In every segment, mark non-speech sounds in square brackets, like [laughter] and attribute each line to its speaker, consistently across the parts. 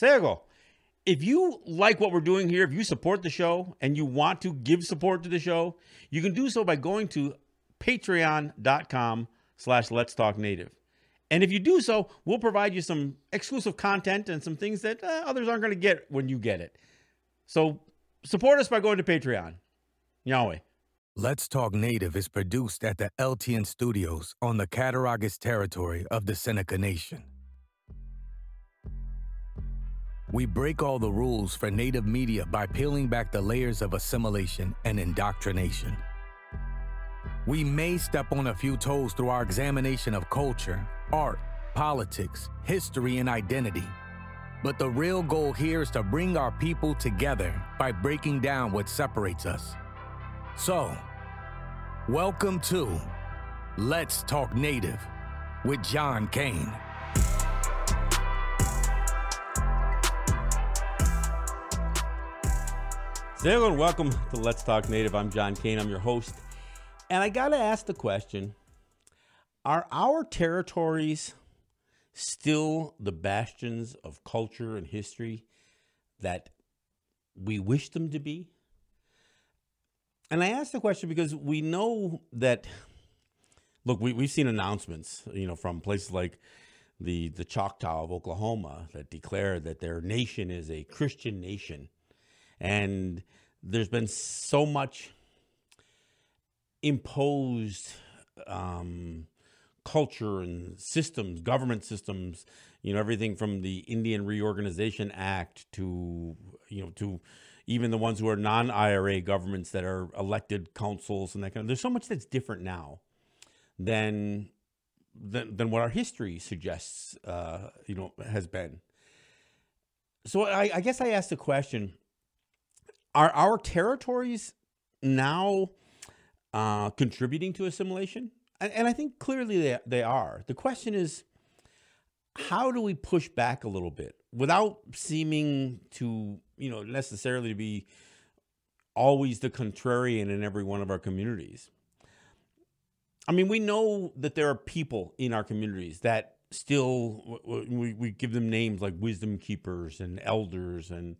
Speaker 1: Sego, if you like what we're doing here, if you support the show and you want to give support to the show, you can do so by going to patreon.com slash let's talk native. And if you do so, we'll provide you some exclusive content and some things that uh, others aren't going to get when you get it. So support us by going to Patreon. Nyaweh.
Speaker 2: Let's Talk Native is produced at the LTN Studios on the Cattaraugus territory of the Seneca Nation. We break all the rules for Native media by peeling back the layers of assimilation and indoctrination. We may step on a few toes through our examination of culture, art, politics, history, and identity. But the real goal here is to bring our people together by breaking down what separates us. So, welcome to Let's Talk Native with John Kane.
Speaker 1: Hello and welcome to Let's Talk Native. I'm John Kane. I'm your host. And I got to ask the question Are our territories still the bastions of culture and history that we wish them to be? And I ask the question because we know that, look, we, we've seen announcements, you know, from places like the, the Choctaw of Oklahoma that declare that their nation is a Christian nation and there's been so much imposed um, culture and systems, government systems. You know, everything from the Indian Reorganization Act to you know to even the ones who are non-IRA governments that are elected councils and that kind of. There's so much that's different now than than, than what our history suggests. Uh, you know, has been. So I, I guess I asked the question are our territories now uh, contributing to assimilation? And, and I think clearly they, they are. The question is, how do we push back a little bit without seeming to, you know, necessarily to be always the contrarian in every one of our communities? I mean, we know that there are people in our communities that still we, we give them names like wisdom keepers and elders and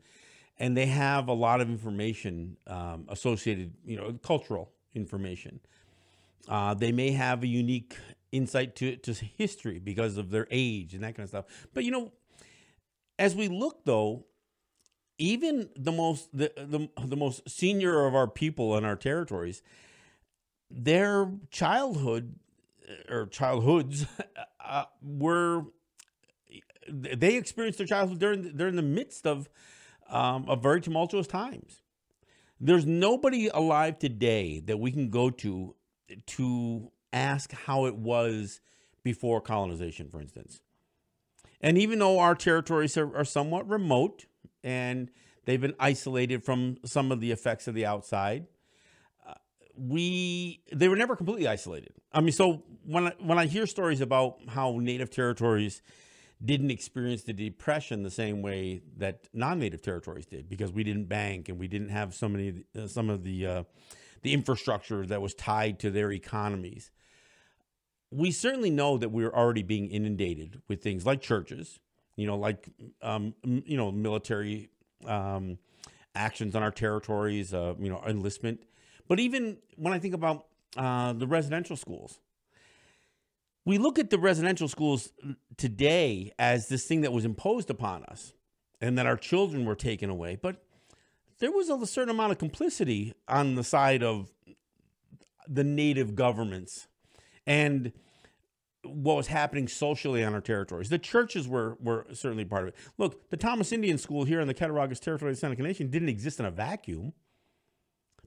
Speaker 1: and they have a lot of information um, associated, you know, cultural information. Uh, they may have a unique insight to to history because of their age and that kind of stuff. But you know, as we look though, even the most the the, the most senior of our people in our territories, their childhood uh, or childhoods [laughs] uh, were they experienced their childhood during during the midst of um, of very tumultuous times. There's nobody alive today that we can go to to ask how it was before colonization, for instance. And even though our territories are, are somewhat remote and they've been isolated from some of the effects of the outside, uh, we they were never completely isolated. I mean, so when I, when I hear stories about how native territories didn't experience the depression the same way that non-native territories did because we didn't bank and we didn't have so many uh, some of the uh, the infrastructure that was tied to their economies. We certainly know that we're already being inundated with things like churches, you know, like um, you know military um, actions on our territories, uh, you know, enlistment. But even when I think about uh, the residential schools, we look at the residential schools today as this thing that was imposed upon us and that our children were taken away. But there was a certain amount of complicity on the side of the native governments and what was happening socially on our territories. The churches were were certainly part of it. Look, the Thomas Indian School here in the Cattaraugus territory of the Seneca Nation didn't exist in a vacuum.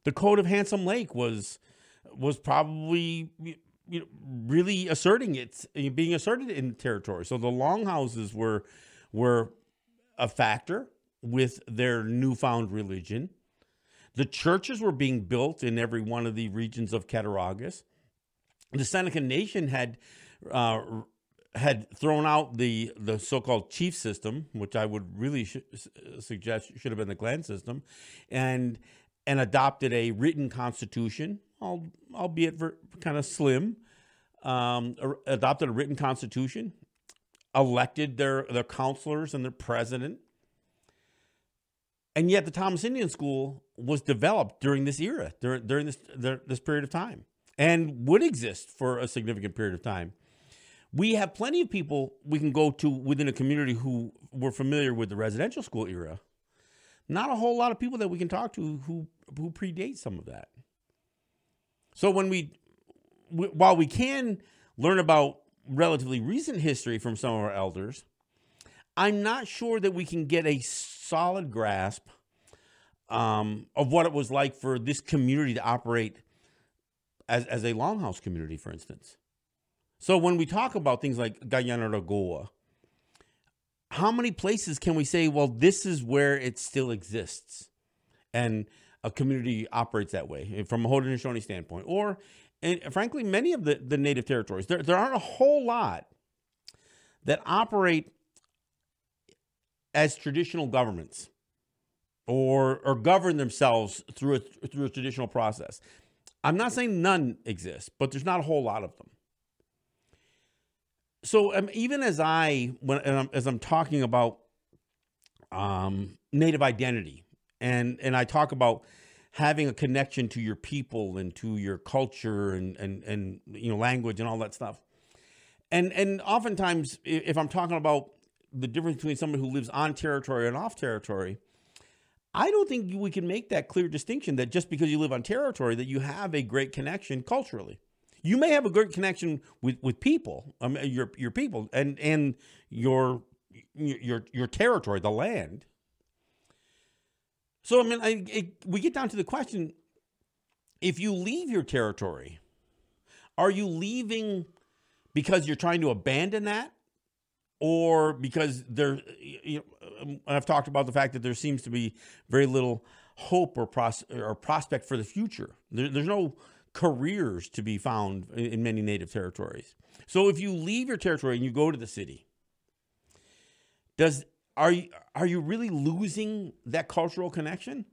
Speaker 1: The Code of Handsome Lake was was probably you know, really asserting it, being asserted in territory. So the longhouses were were a factor with their newfound religion. The churches were being built in every one of the regions of Cattaraugus. The Seneca Nation had uh, had thrown out the the so-called chief system, which I would really sh- suggest should have been the clan system, and and adopted a written constitution albeit kind of slim, um, adopted a written constitution, elected their their counselors and their president, And yet, the Thomas Indian School was developed during this era, during, during this, this period of time, and would exist for a significant period of time. We have plenty of people we can go to within a community who were familiar with the residential school era. Not a whole lot of people that we can talk to who who predate some of that. So when we, while we can learn about relatively recent history from some of our elders, I'm not sure that we can get a solid grasp um, of what it was like for this community to operate as, as a longhouse community, for instance. So when we talk about things like Kayanaragoa, how many places can we say, well, this is where it still exists? And a community operates that way from a Haudenosaunee standpoint. Or, and frankly, many of the, the native territories, there, there aren't a whole lot that operate as traditional governments or or govern themselves through a through a traditional process. I'm not saying none exist, but there's not a whole lot of them. So um, even as I when as I'm talking about um, native identity and and I talk about having a connection to your people and to your culture and and and you know language and all that stuff. And and oftentimes if I'm talking about the difference between someone who lives on territory and off territory, I don't think we can make that clear distinction that just because you live on territory that you have a great connection culturally. You may have a great connection with, with people, um, your your people, and and your your your territory, the land. So I mean, I, it, we get down to the question: if you leave your territory, are you leaving because you're trying to abandon that, or because there, you know, I've talked about the fact that there seems to be very little hope or, pros- or prospect for the future. There, there's no careers to be found in many native territories. So if you leave your territory and you go to the city, does are you are you really losing that cultural connection?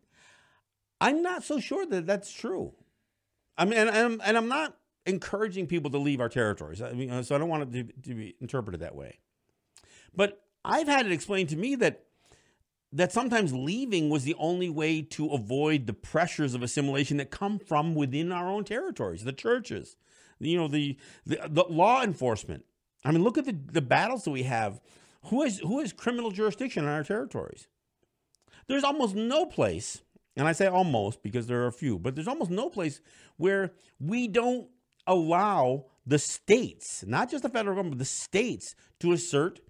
Speaker 1: I'm not so sure that that's true. I mean, and, and, I'm, and I'm not encouraging people to leave our territories. I mean, uh, so I don't want it to, to be interpreted that way. But I've had it explained to me that that sometimes leaving was the only way to avoid the pressures of assimilation that come from within our own territories, the churches, you know, the the, the law enforcement. I mean, look at the, the battles that we have. Who has who has criminal jurisdiction in our territories? There's almost no place, and I say almost because there are a few, but there's almost no place where we don't allow the states, not just the federal government, the states to assert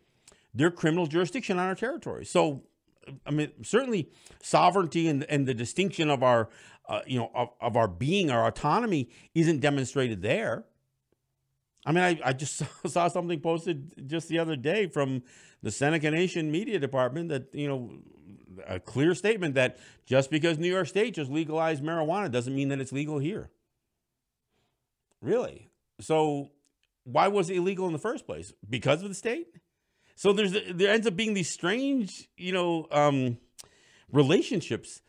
Speaker 1: their criminal jurisdiction on our territory. So, I mean, certainly sovereignty and, and the distinction of our, uh, you know, of, of, our being, our autonomy isn't demonstrated there. I mean, I, I just [laughs] saw something posted just the other day from the Seneca Nation Media Department that, you know, a clear statement that just because New York State just legalized marijuana doesn't mean that it's legal here. Really? So, why was it illegal in the first place? Because of the state? So there's there ends up being these strange, you know, um, relationships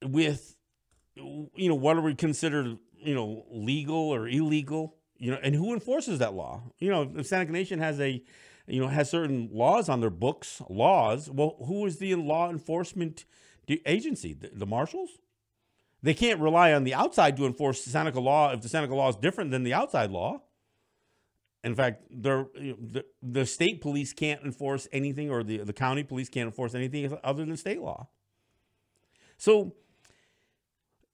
Speaker 1: with, you know, what are we considered, you know, legal or illegal, you know, and who enforces that law? You know, if Seneca Nation has a, you know, has certain laws on their books, laws. Well, who is the law enforcement agency? The, the marshals? They can't rely on the outside to enforce Seneca law if the Seneca law is different than the outside law. In fact, the, the state police can't enforce anything, or the, the county police can't enforce anything other than state law. So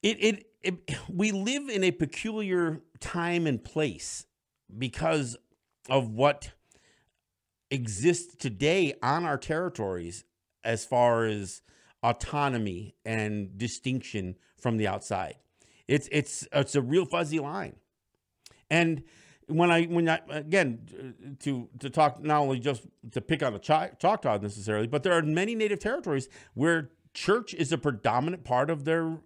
Speaker 1: it, it, it we live in a peculiar time and place because of what exists today on our territories as far as autonomy and distinction from the outside. It's it's it's a real fuzzy line. And when I when I again to to talk not only just to pick on the Ch- Choctaw necessarily, but there are many native territories where church is a predominant part of their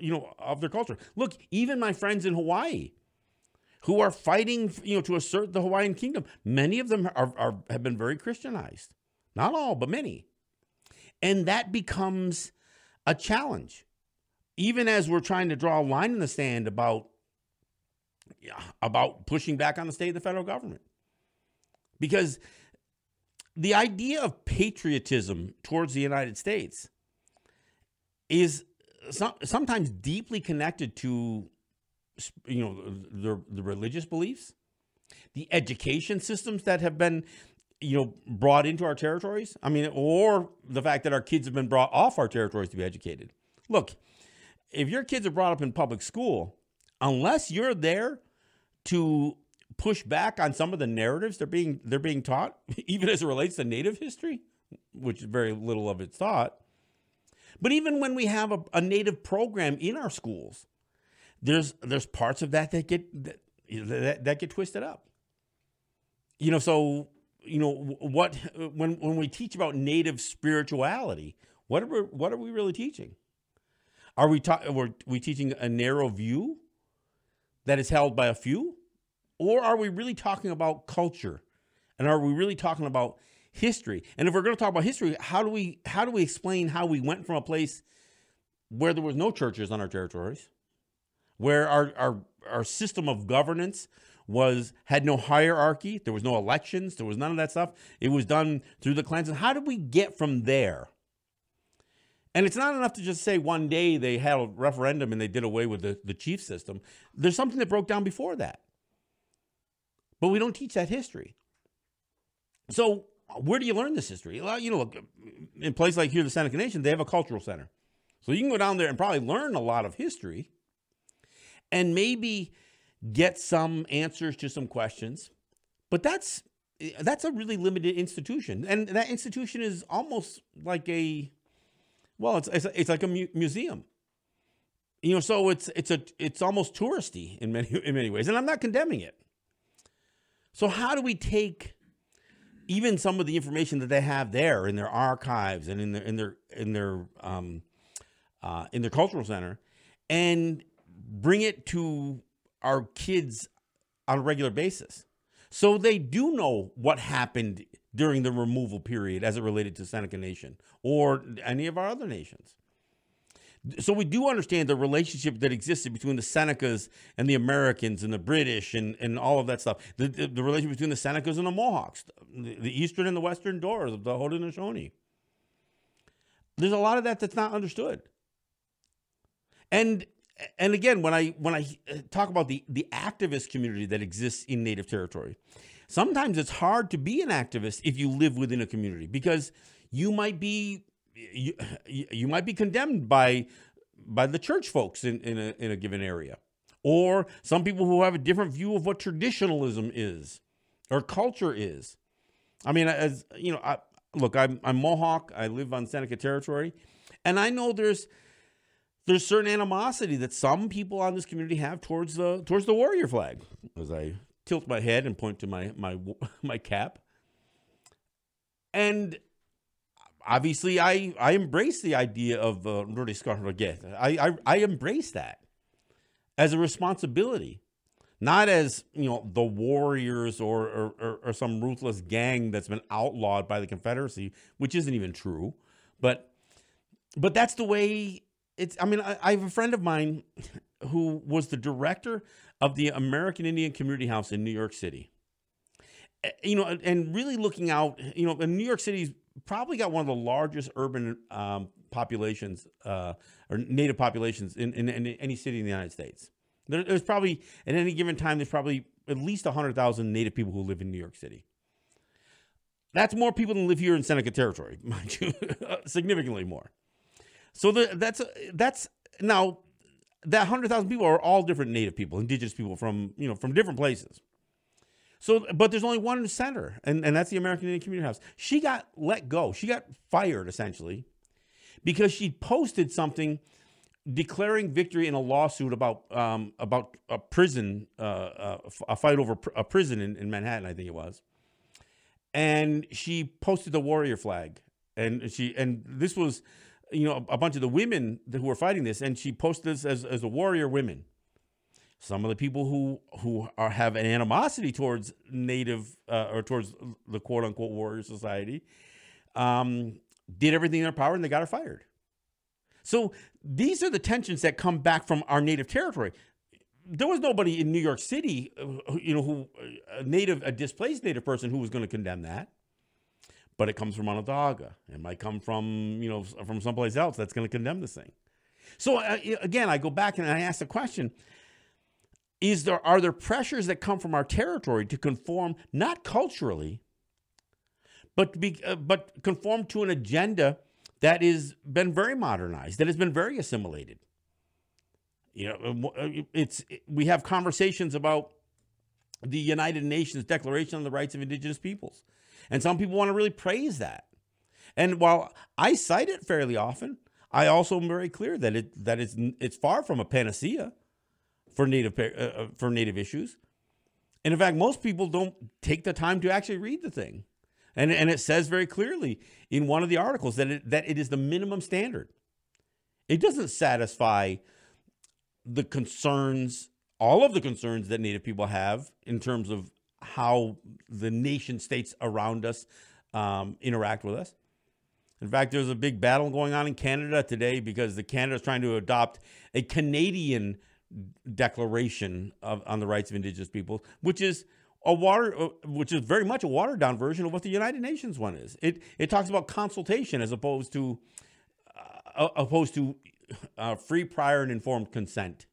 Speaker 1: you know of their culture. Look, even my friends in Hawaii who are fighting you know to assert the Hawaiian kingdom, many of them are, are have been very Christianized. Not all, but many. And that becomes a challenge. Even as we're trying to draw a line in the sand about about pushing back on the state and the federal government. Because the idea of patriotism towards the United States is some, sometimes deeply connected to you know the, the religious beliefs the education systems that have been you know brought into our territories. I mean or the fact that our kids have been brought off our territories to be educated. Look if your kids are brought up in public school unless you're there to push back on some of the narratives they're being they're being taught [laughs] even as it relates to native history which very little of it's taught but even when we have a, a native program in our schools there's there's parts of that that get that, that, that get twisted up. You know so you know what when when we teach about native spirituality what are we, what are we really teaching? Are we ta- are we teaching a narrow view that is held by a few? Or are we really talking about culture? And are we really talking about history and if we're going to talk about history how do we how do we explain how we went from a place where there was no churches on our territories where our our, our system of governance was had no hierarchy. There was no elections. There was none of that stuff. It was done through the clans. And how did we get from there? And it's not enough to just say one day they had a referendum and they did away with the, the chief system. There's something that broke down before that. But we don't teach that history. So where do you learn this history? Well, you know, look, in places like here, the Seneca Nation, they have a cultural center. So you can go down there and probably learn a lot of history and maybe get some answers to some questions. But that's that's a really limited institution, and that institution is almost like a well, it's it's, it's like a mu- museum. You know, so it's it's a it's almost touristy in many [laughs] in many ways, and I'm not condemning it. So how do we take even some of the information that they have there in their archives and in their in their in their um, uh, in their cultural center, and bring it to our kids on a regular basis. So they do know what happened during the removal period as it related to Seneca Nation or any of our other nations. So we do understand the relationship that existed between the Senecas and the Americans and the British and, and all of that stuff. The, the, the relationship between the Senecas and the Mohawks, the, the Eastern and the Western Doors of the Haudenosaunee. There's a lot of that that's not understood. And and again, when I when I uh, talk about the the activist community that exists in Native territory, sometimes it's hard to be an activist if you live within a community because you might be you, you might be condemned by by the church folks in in a, in a given area, or some people who have a different view of what traditionalism is or culture is. I mean, as you know, I, look, I'm, I'm Mohawk. I live on Seneca territory, and I know there's there's certain animosity that some people on this community have towards the towards the warrior flag. As I tilt my head and point to my my [laughs] my cap, and obviously I I embrace the idea of uh, I, I I embrace that as a responsibility, not as you know the warriors or or, or or some ruthless gang that's been outlawed by the Confederacy, which isn't even true, but but that's the way it's i mean I, I, have a friend of mine who was the director of the american indian community house in new york city. Eh, you know and really looking out you know new york city's probably got one of the largest urban um, populations uh, or native populations in, in, in, any city in the united states. There, there's probably at any given time there's probably at least 100000 native people who live in new york city. That's more people than live here in seneca territory [laughs] mind you [laughs] significantly more. So the, that's that's now that hundred thousand people are all different Native people, Indigenous people from you know from different places. So, but there's only one in the center, and, and that's the American Indian Community House. She got let go. She got fired essentially because she posted something declaring victory in a lawsuit about um, about a prison, uh, uh, a fight over a prison in, in Manhattan, I think it was. And she posted the warrior flag, and she and this was you know, a bunch of the women who were fighting this, and she posted this as, as a warrior women. Some of the people who who are have an animosity towards Native uh, or towards the quote unquote warrior society um, did everything in their power, and they got her fired. So these are the tensions that come back from our native territory. There was nobody in New York City, uh, you know, who a native, a displaced native person who was going to condemn that. but it comes from Onondaga. It might come from, you know, from someplace else that's going to condemn this thing. So uh, again, I go back and I ask the question, is there are there pressures that come from our territory to conform not culturally but be, uh, but conform to an agenda that has been very modernized that has been very assimilated? You know uh, uh, it's we have conversations about the United Nations Declaration on the Rights of Indigenous Peoples. And some people want to really praise that. And while I cite it fairly often I also am very clear that it that it's it's far from a panacea for native uh, uh, for native issues. And in fact, most people don't take the time to actually read the thing. And, and it says very clearly in one of the articles that it, that it is the minimum standard. It doesn't satisfy the concerns, all of the concerns that Native people have in terms of how the nation states around us um, interact with us. In fact, there's a big battle going on in Canada today because the Canada is trying to adopt a Canadian Declaration of, on the Rights of Indigenous Peoples, which is a water, uh, which is very much a watered down version of what the United Nations one is. It it talks about consultation as opposed to uh, opposed to uh, free, prior, and informed consent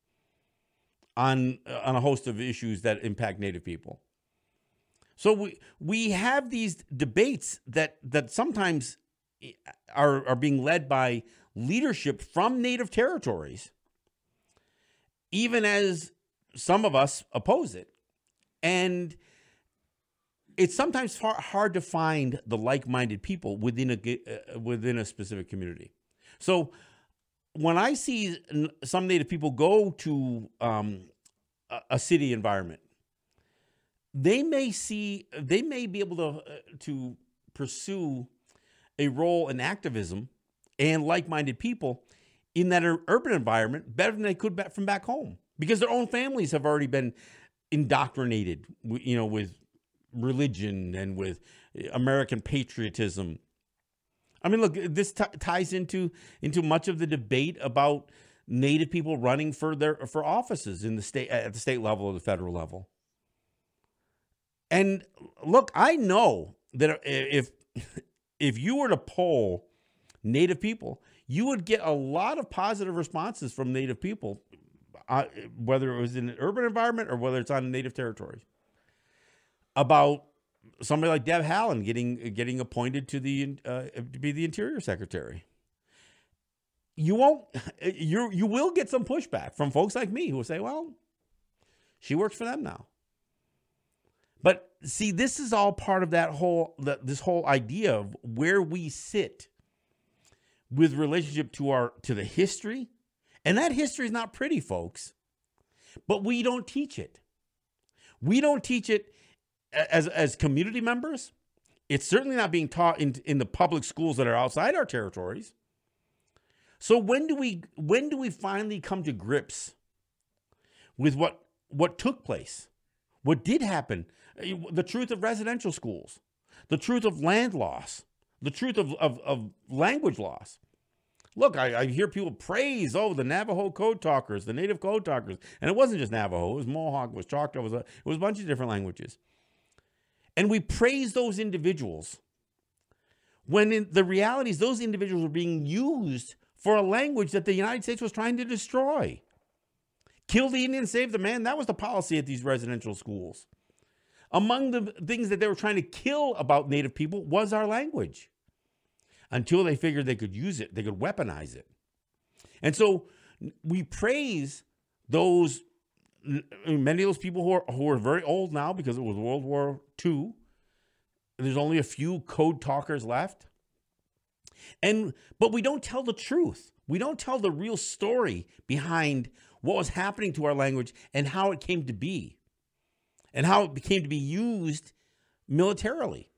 Speaker 1: on on a host of issues that impact Native people. So we we have these debates that that sometimes are are being led by leadership from Native territories even as some of us oppose it. And it's sometimes far, hard to find the like-minded people within a uh, within a specific community. So when I see some Native people go to um, a city environment, they may see they may be able to uh, to pursue a role in activism and like-minded people in that urban environment better than they could from back home because their own families have already been indoctrinated, you know, with religion and with American patriotism. I mean, look, this t- ties into into much of the debate about Native people running for their for offices in the state at the state level or the federal level. And look, I know that if [laughs] if you were to poll Native people, you would get a lot of positive responses from Native people, uh, whether it was in an urban environment or whether it's on native territories, about somebody like Deb Haaland getting getting appointed to the uh, to be the Interior Secretary. You won't [laughs] you you will get some pushback from folks like me who will say, "Well, she works for them now." But see, this is all part of that whole this whole idea of where we sit with relationship to our to the history. And that history is not pretty, folks. But we don't teach it. We don't teach it as as community members. It's certainly not being taught in, in the public schools that are outside our territories. So when do we when do we finally come to grips with what what took place? What did happen? Eh, the truth of residential schools, the truth of land loss, the truth of, of, of language loss. Look, I, I, hear people praise, oh, the Navajo code talkers, the native code talkers. And it wasn't just Navajo, it was Mohawk, it was Choctaw, it was a, it was a bunch of different languages. And we praise those individuals when in the reality is those individuals were being used for a language that the United States was trying to destroy. Kill the Indian, save the man. That was the policy at these residential schools. Among the things that they were trying to kill about Native people was our language until they figured they could use it, they could weaponize it. And so we praise those, many of those people who are, who are very old now because it was World War II. There's only a few code talkers left. And but we don't tell the truth. We don't tell the real story behind what was happening to our language and how it came to be and how it became to be used militarily.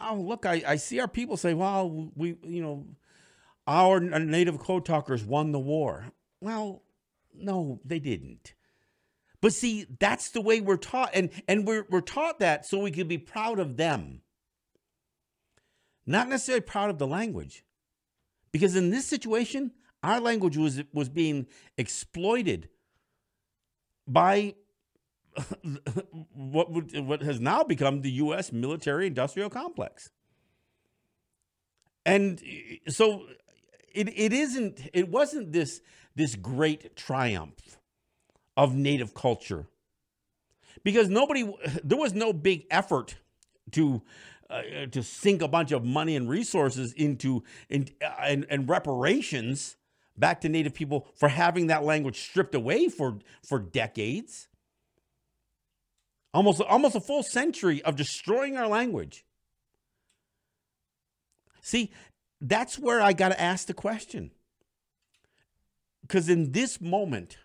Speaker 1: Oh, look, I, I see our people say, well, we, you know, our uh, native code talkers won the war. Well, no, they didn't. But see, that's the way we're taught. And, and we're, we're taught that so we can be proud of them. Not necessarily proud of the language. Because in this situation, our language was, was being exploited by [laughs] what would, what has now become the U.S. military industrial complex. And so it, it isn't it wasn't this this great triumph of native culture because nobody there was no big effort to uh, to sink a bunch of money and resources into in, uh, and, and reparations back to native people for having that language stripped away for for decades almost almost a full century of destroying our language. See that's where i got to ask the question. Because in this moment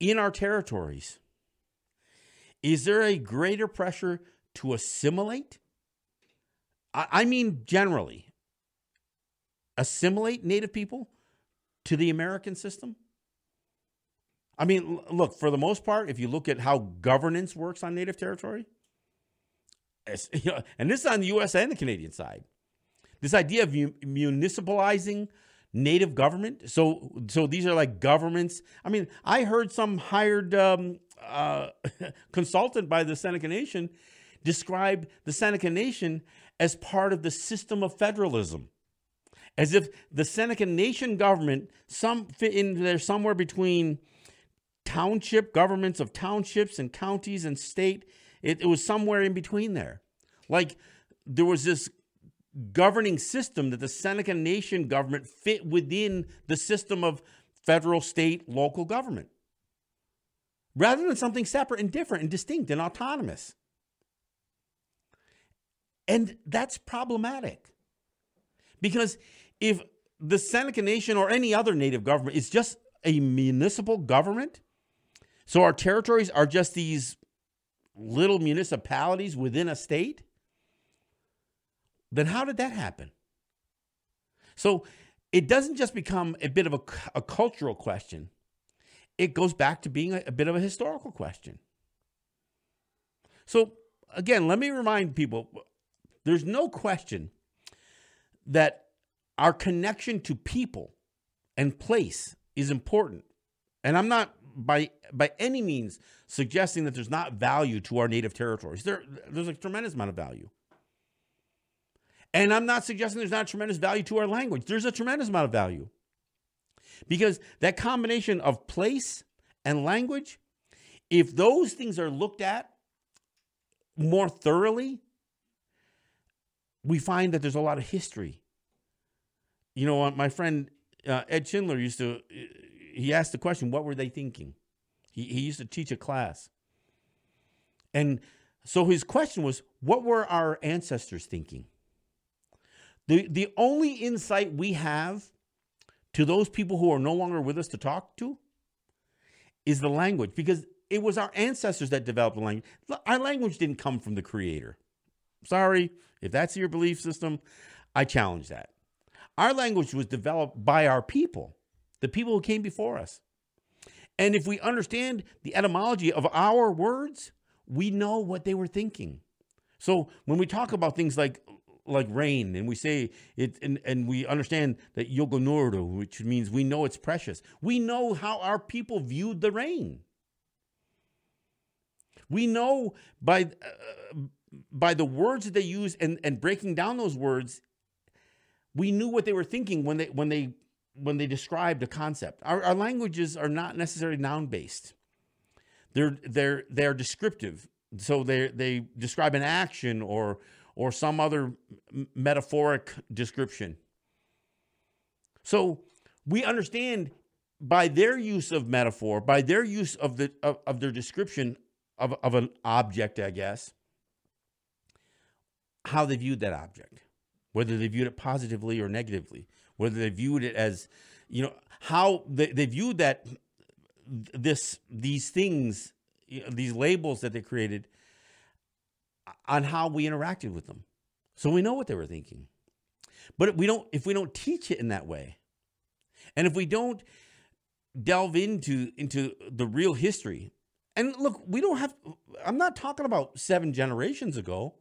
Speaker 1: in our territories is there a greater pressure to assimilate? I, I mean generally assimilate native people to the american system I mean, look, for the most part, if you look at how governance works on native territory, [laughs] you know, and this is on the US and the Canadian side, this idea of municipalizing native government. So, so these are like governments. I mean, I heard some hired um, uh, [laughs] consultant by the Seneca Nation describe the Seneca Nation as part of the system of federalism as if the Seneca Nation government some fit in there somewhere between township governments of townships and counties and state. It, it was somewhere in between there. Like there was this governing system that the Seneca Nation government fit within the system of federal, state, local government, rather than something separate and different and distinct and autonomous. And that's problematic because if the Seneca Nation or any other native government is just a municipal government, so our territories are just these little municipalities within a state? Then how did that happen? So it doesn't just become a bit of a, a cultural question, it goes back to being a, a bit of a historical question. So, again, let me remind people there's no question that our connection to people and place is important. And I'm not by by any means suggesting that there's not value to our native territories. There, there's a tremendous amount of value. And I'm not suggesting there's not tremendous value to our language. There's a tremendous amount of value. Because that combination of place and language, if those things are looked at more thoroughly, we find that there's a lot of history. You know, my friend uh, Ed Schindler used to he asked the question, what were they thinking? He, he used to teach a class. And so his question was, what were our ancestors thinking? The, the only insight we have to those people who are no longer with us to talk to is the language, because it was our ancestors that developed the language. Our language didn't come from the creator. Sorry, if that's your belief system, I challenge that. Our language was developed by our people the people who came before us. And if we understand the etymology of our words, we know what they were thinking. So when we talk about things like like rain and we say it and, and we understand that yogonoro, which means we know it's precious, we know how our people viewed the rain. We know by uh, by the words that they use and, and breaking down those words, we knew what they were thinking when they when they when they described a concept. Our, our languages are not necessarily noun based. They're they're they're descriptive. So they they describe an action or or some other metaphoric description. So we understand by their use of metaphor, by their use of the of, of their description of, of an object, I guess, how they viewed that object, whether they viewed it positively or negatively whether they viewed it as, you know, how they, they viewed that this these things, these labels that they created on how we interacted with them. So we know what they were thinking. But we don't if we don't teach it in that way. And if we don't delve into into the real history. And look, we don't have I'm not talking about 7 generations ago,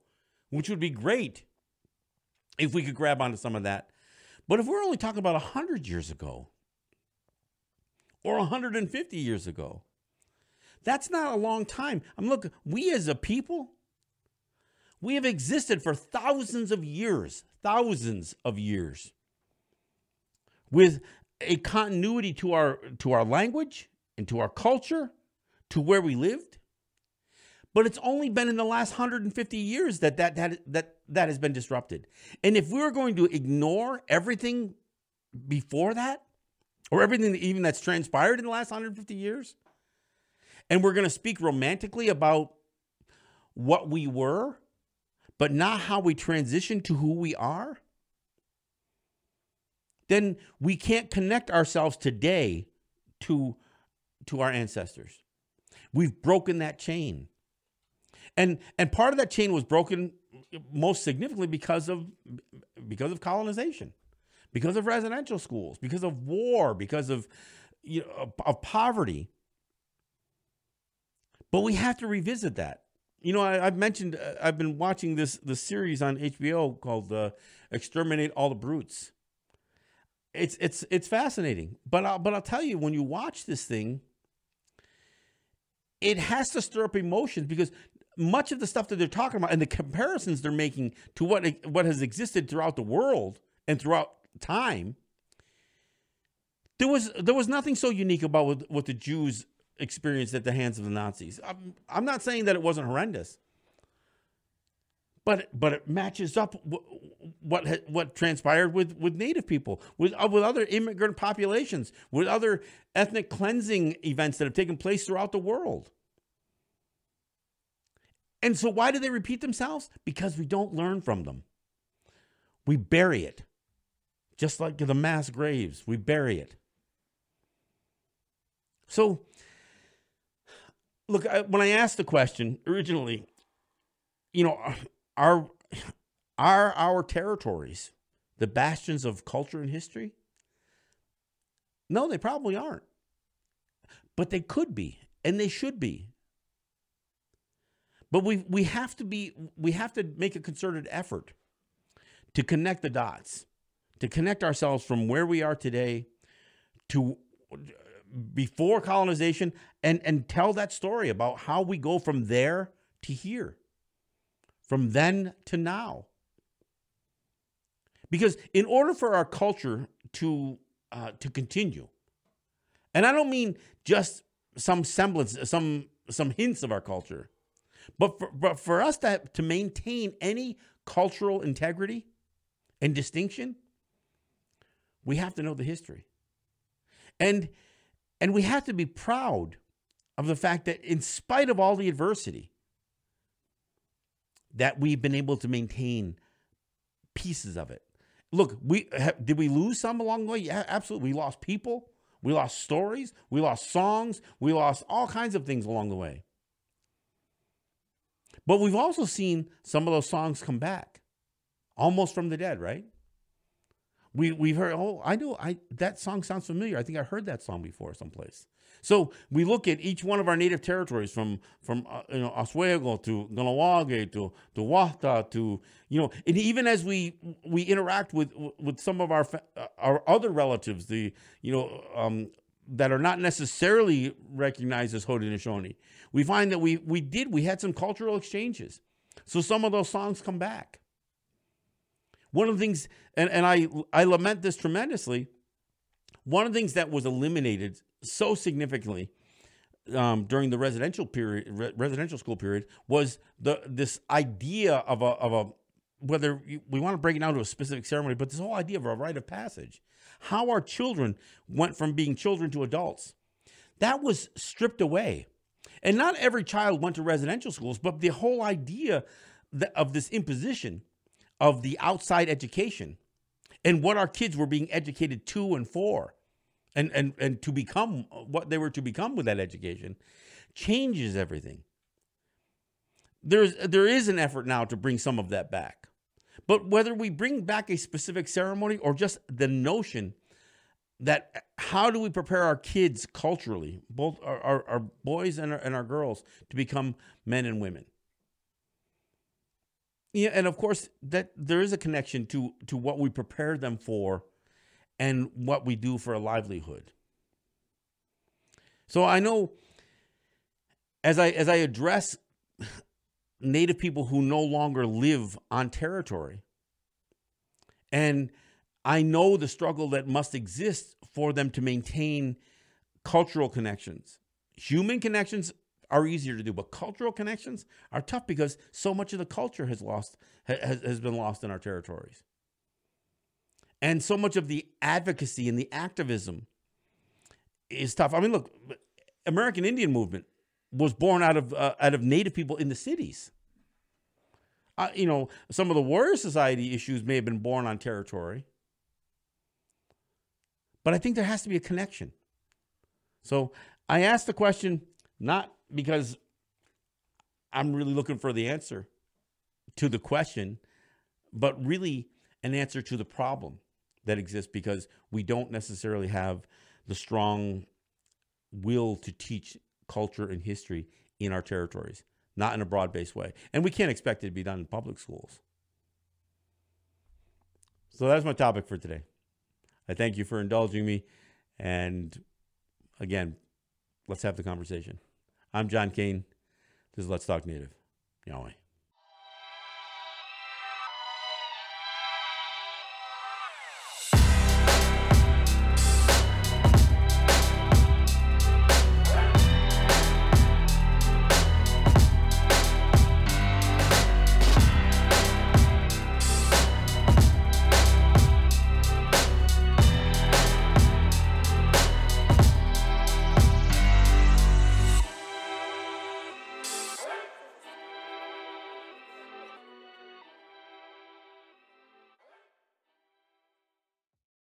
Speaker 1: which would be great if we could grab onto some of that. But if we're only talking about 100 years ago or 150 years ago, that's not a long time. I'm mean, look, we as a people, We have existed for thousands of years, thousands of years, with a continuity to our to our language and to our culture, to where we lived. But it's only been in the last 150 years that that, that, that, that has been disrupted. And if we were going to ignore everything before that, or everything even that's transpired in the last 150 years, and we're going to speak romantically about what we were, but not how we transition to who we are, then we can't connect ourselves today to, to our ancestors. We've broken that chain. And and part of that chain was broken most significantly because of because of colonization, because of residential schools, because of war, because of you know, of, of poverty. But we have to revisit that. You know, I, have mentioned uh, I've been watching this this series on HBO called uh, "Exterminate All the Brutes." It's it's it's fascinating, but I'll, but I'll tell you when you watch this thing, it has to stir up emotions because much of the stuff that they're talking about and the comparisons they're making to what what has existed throughout the world and throughout time there was there was nothing so unique about what, what the Jews experienced at the hands of the Nazis. I'm, I'm not saying that it wasn't horrendous, but but it matches up what what, what transpired with, with Native people, with uh, with other immigrant populations, with other ethnic cleansing events that have taken place throughout the world. And so, why do they repeat themselves? Because we don't learn from them. We bury it. Just like the mass graves, we bury it. So, look, when I asked the question originally, you know, are, are our territories the bastions of culture and history? No, they probably aren't. But they could be, and they should be. But we we have to be we have to make a concerted effort to connect the dots, to connect ourselves from where we are today to before colonization and and tell that story about how we go from there to here. From then to now. Because in order for our culture to uh, to continue, and I don't mean just some semblance, some some hints of our culture, but for, but for us to, to maintain any cultural integrity and distinction, we have to know the history. And, and we have to be proud of the fact that in spite of all the adversity, that we've been able to maintain pieces of it. Look, we did we lose some along the way? Yeah, absolutely. We lost people, we lost stories, we lost songs, we lost all kinds of things along the way. But we've also seen some of those songs come back, almost from the dead, right? We we've heard. Oh, I know. I that song sounds familiar. I think I heard that song before someplace. So we look at each one of our native territories, from from uh, you know Oshweken to Kahnawake to to Wahta to you know, and even as we we interact with with some of our our other relatives, the you know um, that are not necessarily recognized as Haudenosaunee. We find that we we did we had some cultural exchanges, so some of those songs come back. One of the things, and, and I I lament this tremendously. One of the things that was eliminated so significantly um, during the residential period, re- residential school period, was the this idea of a of whether we want to break it down to a specific ceremony, but this whole idea of a rite of passage how our children went from being children to adults. That was stripped away. And not every child went to residential schools, but the whole idea of this imposition of the outside education and what our kids were being educated to and for and, and, and to become what they were to become with that education changes everything. There's, there is an effort now to bring some of that back. But whether we bring back a specific ceremony or just the notion that how do we prepare our kids culturally, both our, our, our boys and our, and our girls, to become men and women? Yeah, and of course that there is a connection to to what we prepare them for and what we do for a livelihood. So I know as I as I address Native people who no longer live on territory. And I know the struggle that must exist for them to maintain cultural connections. Human connections are easier to do, but cultural connections are tough because so much of the culture has lost has, has been lost in our territories. And so much of the advocacy and the activism is tough. I mean, look, American Indian movement was born out of uh, out of native people in the cities. Uh, you know, some of the warrior society issues may have been born on territory, but I think there has to be a connection. So I asked the question not because I'm really looking for the answer to the question, but really an answer to the problem that exists because we don't necessarily have the strong will to teach culture and history in our territories, not in a broad based way. And we can't expect it to be done in public schools. So that's my topic for today. I thank you for indulging me. And again, let's have the conversation. I'm John Kane. This is Let's Talk Native. Nyaweh.